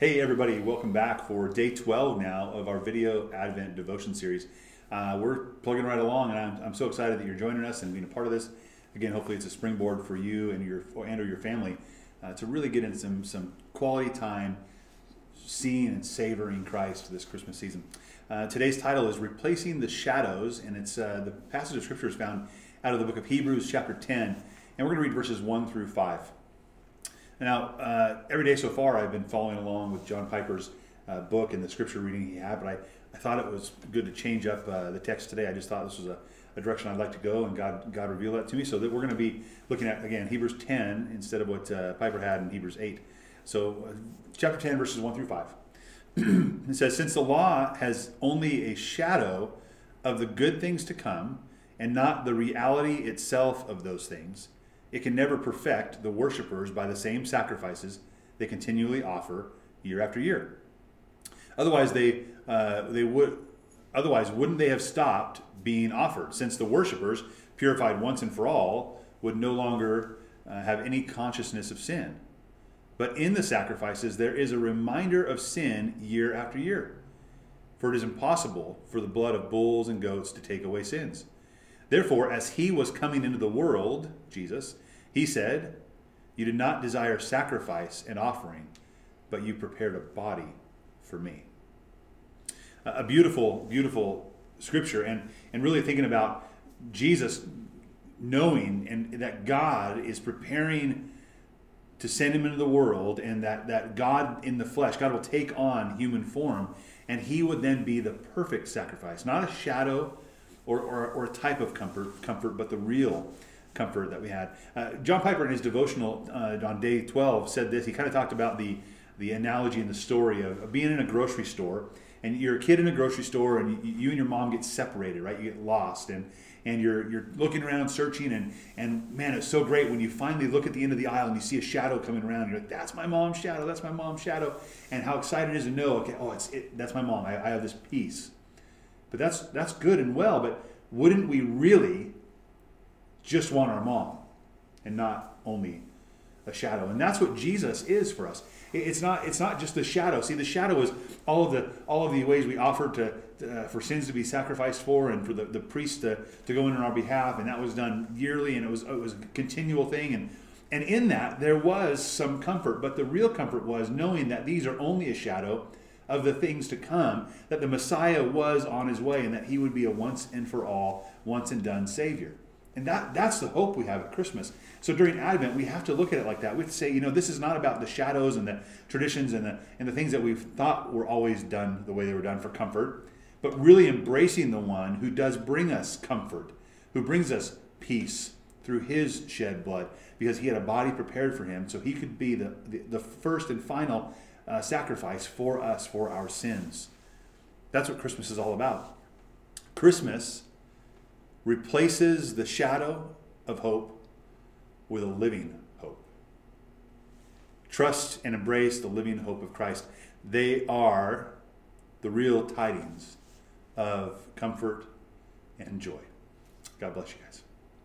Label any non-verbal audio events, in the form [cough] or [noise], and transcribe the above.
Hey, everybody, welcome back for day 12 now of our video Advent devotion series. Uh, we're plugging right along, and I'm, I'm so excited that you're joining us and being a part of this. Again, hopefully, it's a springboard for you and your and or your family uh, to really get in some some quality time seeing and savoring Christ this Christmas season. Uh, today's title is "Replacing the Shadows," and it's uh, the passage of Scripture is found out of the book of Hebrews, chapter 10, and we're going to read verses 1 through 5. Now, uh, every day so far, I've been following along with John Piper's uh, book and the scripture reading he had, but I, I thought it was good to change up uh, the text today. I just thought this was a, a, direction I'd like to go, and God, God revealed that to me. So that we're going to be looking at, again, Hebrews 10 instead of what uh, Piper had in Hebrews 8. So, uh, chapter 10, verses 1 through 5. [clears throat] it says, Since the law has only a shadow of the good things to come, and not the reality itself of those things, it can never perfect the worshippers by the same sacrifices they continually offer year after year. Otherwise, they uh, they would otherwise wouldn't they have stopped being offered, since the worshippers, purified once and for all, would no longer uh, have any consciousness of sin. But in the sacrifices, there is a reminder of sin year after year. For it is impossible for the blood of bulls and goats to take away sins. Therefore, as he was coming into the world, Jesus, he said, You did not desire sacrifice and offering, but you prepared a body for me. A beautiful, beautiful scripture, and, and really thinking about Jesus knowing and that God is preparing to send him into the world, and that, that God in the flesh, God will take on human form, and he would then be the perfect sacrifice, not a shadow or, or, or a type of comfort, comfort, but the real comfort that we had. Uh, John Piper, in his devotional uh, on day 12, said this. He kind of talked about the, the analogy and the story of, of, being in a grocery store, and you're a kid in a grocery store, and you, you, and your mom get separated, right? You get lost, and and you're you're looking around, searching, and and man, it's so great when you finally look at the end of the aisle and you see a shadow coming around. You're like, that's my mom's shadow. That's my mom's shadow. And how excited it is to know, okay, oh, it's it, that's my mom. I, I have this peace. But that's that's good and well, but wouldn't we really just want our mom and not only a shadow? And that's what Jesus is for us. It's not it's not just the shadow. See, the shadow is all of the all of the ways we offer to uh, for sins to be sacrificed for, and for the, the priest to, to go in on our behalf, and that was done yearly, and it was it was a continual thing, and and in that there was some comfort, but the real comfort was knowing that these are only a shadow of the things to come, that the Messiah was on his way and that he would be a once and for all, once and done Savior. And that, that's the hope we have at Christmas. So during Advent, we have to look at it like that. We have to say, you know, this is not about the shadows and the traditions and the, and the things that we've thought were always done the way they were done for comfort, but really embracing the one who does bring us comfort, who brings us peace through his shed blood, because he had a body prepared for him so he could be the, the, the first and final uh, sacrifice for us for our sins. That's what Christmas is all about. Christmas replaces the shadow of hope with a living hope. Trust and embrace the living hope of Christ. They are the real tidings of comfort and joy. God bless you guys.